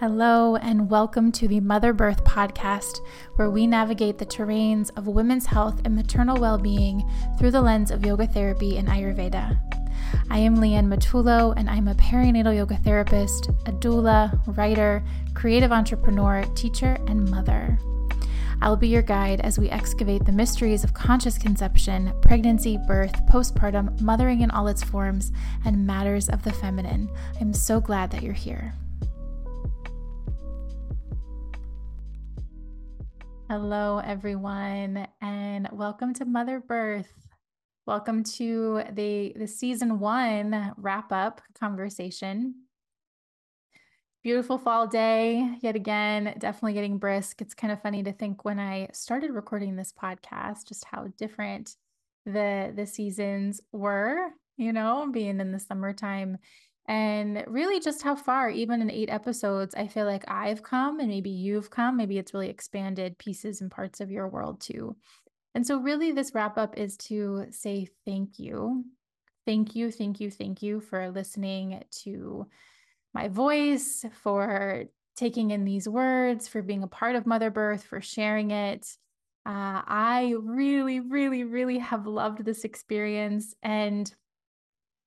Hello, and welcome to the Mother Birth Podcast, where we navigate the terrains of women's health and maternal well being through the lens of yoga therapy and Ayurveda. I am Leanne Matullo, and I'm a perinatal yoga therapist, a doula, writer, creative entrepreneur, teacher, and mother. I'll be your guide as we excavate the mysteries of conscious conception, pregnancy, birth, postpartum, mothering in all its forms, and matters of the feminine. I'm so glad that you're here. Hello, everyone, and welcome to Mother Birth. Welcome to the, the season one wrap up conversation. Beautiful fall day, yet again, definitely getting brisk. It's kind of funny to think when I started recording this podcast, just how different the the seasons were, you know, being in the summertime and really just how far even in eight episodes i feel like i've come and maybe you've come maybe it's really expanded pieces and parts of your world too. And so really this wrap up is to say thank you. Thank you thank you thank you for listening to my voice for taking in these words for being a part of mother birth for sharing it. Uh, i really really really have loved this experience and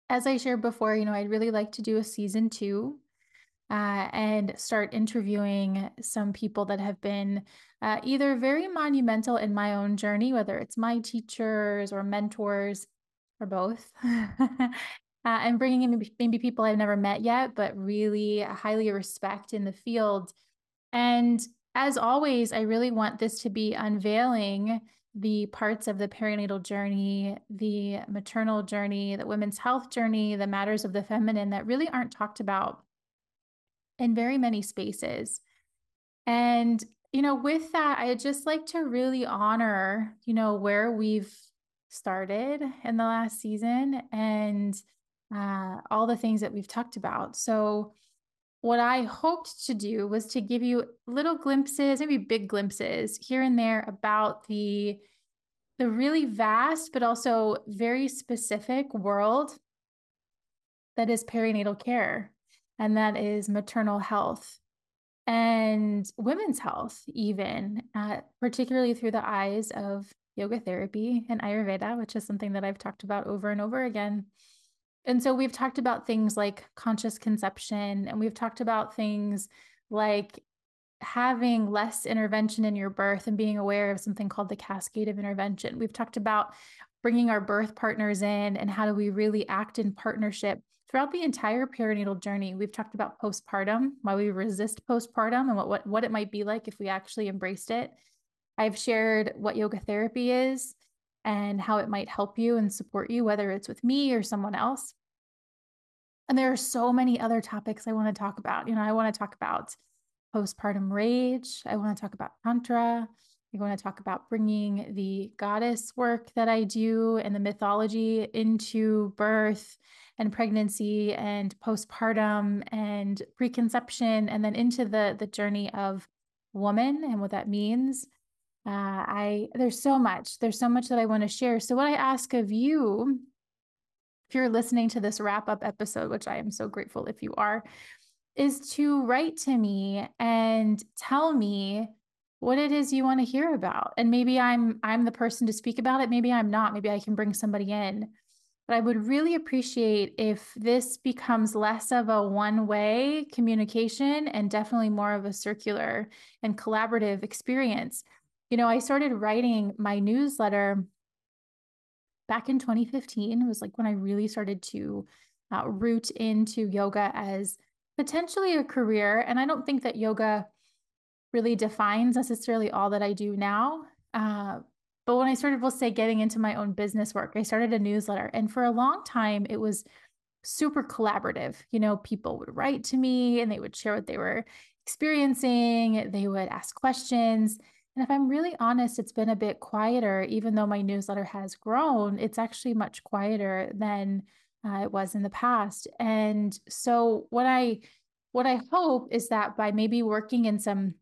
as I shared before, you know, I'd really like to do a season two uh, and start interviewing some people that have been uh, either very monumental in my own journey, whether it's my teachers or mentors or both. uh, and bringing in maybe, maybe people I've never met yet, but really highly respect in the field. And as always, I really want this to be unveiling the parts of the perinatal journey, the maternal journey, the women's health journey, the matters of the feminine that really aren't talked about in very many spaces. And, you know, with that, I just like to really honor, you know, where we've started in the last season and uh, all the things that we've talked about. So, what I hoped to do was to give you little glimpses, maybe big glimpses here and there about the the really vast but also very specific world that is perinatal care and that is maternal health and women's health even uh, particularly through the eyes of yoga therapy and ayurveda which is something that i've talked about over and over again. And so we've talked about things like conscious conception, and we've talked about things like having less intervention in your birth and being aware of something called the cascade of intervention. We've talked about bringing our birth partners in and how do we really act in partnership throughout the entire perinatal journey. We've talked about postpartum, why we resist postpartum and what, what, what it might be like if we actually embraced it. I've shared what yoga therapy is and how it might help you and support you, whether it's with me or someone else. And there are so many other topics I want to talk about. You know, I want to talk about postpartum rage, I want to talk about Tantra. I want to talk about bringing the goddess work that I do and the mythology into birth and pregnancy and postpartum and preconception, and then into the the journey of woman and what that means uh, I there's so much. There's so much that I want to share. So what I ask of you, if you're listening to this wrap up episode, which I am so grateful if you are, is to write to me and tell me what it is you want to hear about. And maybe I'm I'm the person to speak about it. Maybe I'm not. Maybe I can bring somebody in. But I would really appreciate if this becomes less of a one way communication and definitely more of a circular and collaborative experience you know, I started writing my newsletter back in 2015. It was like when I really started to uh, root into yoga as potentially a career. And I don't think that yoga really defines necessarily all that I do now. Uh, but when I started, we'll say, getting into my own business work, I started a newsletter. And for a long time, it was super collaborative. You know, people would write to me and they would share what they were experiencing, they would ask questions. And if I'm really honest, it's been a bit quieter, even though my newsletter has grown, it's actually much quieter than uh, it was in the past. And so what I what I hope is that by maybe working in some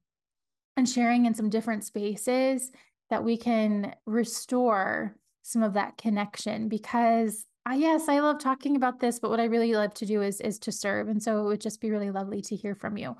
and sharing in some different spaces that we can restore some of that connection because I, yes, I love talking about this, but what I really love to do is is to serve. And so it would just be really lovely to hear from you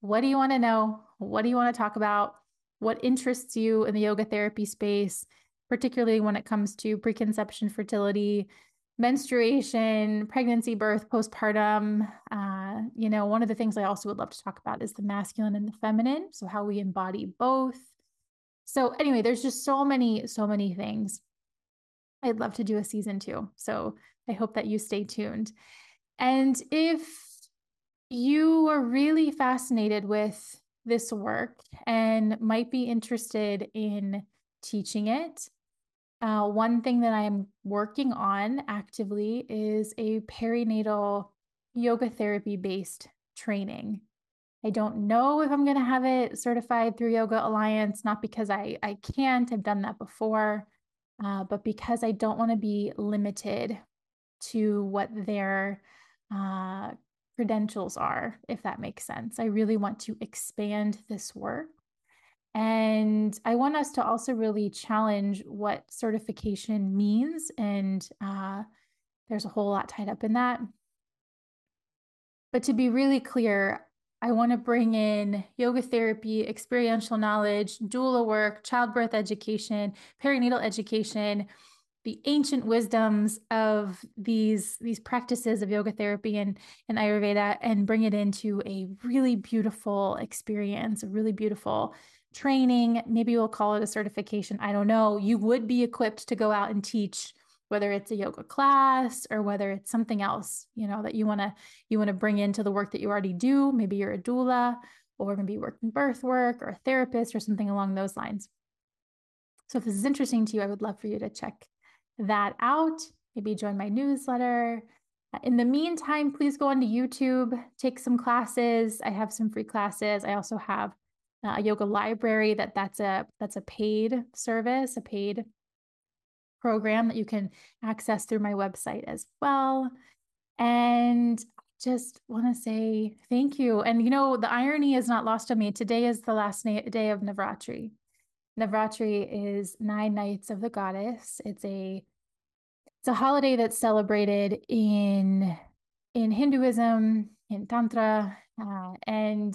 what do you want to know? What do you want to talk about? What interests you in the yoga therapy space, particularly when it comes to preconception, fertility, menstruation, pregnancy, birth, postpartum. Uh, you know, one of the things I also would love to talk about is the masculine and the feminine. So, how we embody both. So, anyway, there's just so many, so many things. I'd love to do a season two. So, I hope that you stay tuned. And if you are really fascinated with this work and might be interested in teaching it, uh, one thing that I'm working on actively is a perinatal yoga therapy based training. I don't know if I'm going to have it certified through Yoga Alliance, not because I, I can't, I've done that before, uh, but because I don't want to be limited to what their uh, credentials are, if that makes sense. I really want to expand this work and I want us to also really challenge what certification means. And uh, there's a whole lot tied up in that. But to be really clear, I want to bring in yoga therapy, experiential knowledge, doula work, childbirth education, perinatal education, the ancient wisdoms of these these practices of yoga therapy and, and Ayurveda and bring it into a really beautiful experience, a really beautiful training, maybe we'll call it a certification. I don't know. You would be equipped to go out and teach whether it's a yoga class or whether it's something else, you know, that you want to you want to bring into the work that you already do. Maybe you're a doula or maybe you work in birth work or a therapist or something along those lines. So if this is interesting to you, I would love for you to check that out. Maybe join my newsletter. Uh, in the meantime, please go onto YouTube, take some classes. I have some free classes. I also have a yoga library that that's a that's a paid service, a paid program that you can access through my website as well. And just want to say thank you. And you know, the irony is not lost on me. Today is the last day of Navratri. Navratri is nine nights of the goddess. It's a it's a holiday that's celebrated in in Hinduism, in Tantra, uh, and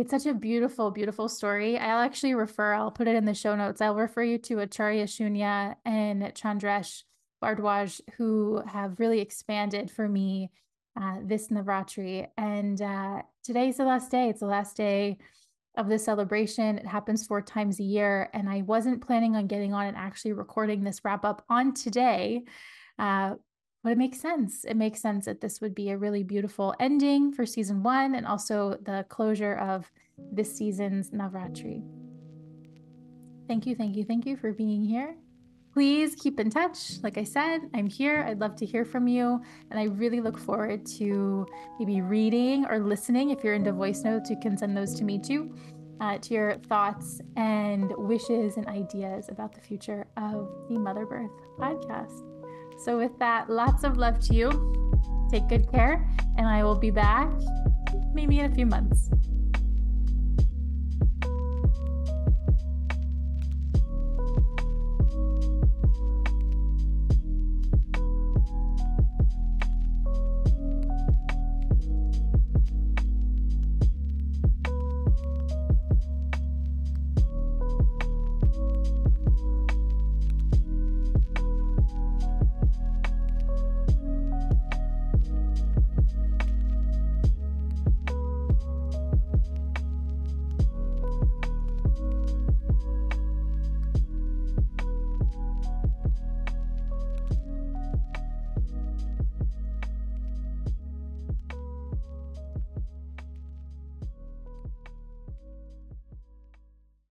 it's such a beautiful, beautiful story. I'll actually refer, I'll put it in the show notes. I'll refer you to Acharya Shunya and Chandresh Bhardwaj, who have really expanded for me uh, this Navratri. And uh, today's the last day. It's the last day of the celebration. It happens four times a year. And I wasn't planning on getting on and actually recording this wrap up on today. Uh, but it makes sense. It makes sense that this would be a really beautiful ending for season one and also the closure of this season's Navratri. Thank you, thank you, thank you for being here. Please keep in touch. Like I said, I'm here. I'd love to hear from you. And I really look forward to maybe reading or listening. If you're into voice notes, you can send those to me too, uh, to your thoughts and wishes and ideas about the future of the Mother Birth podcast. So, with that, lots of love to you. Take good care, and I will be back maybe in a few months.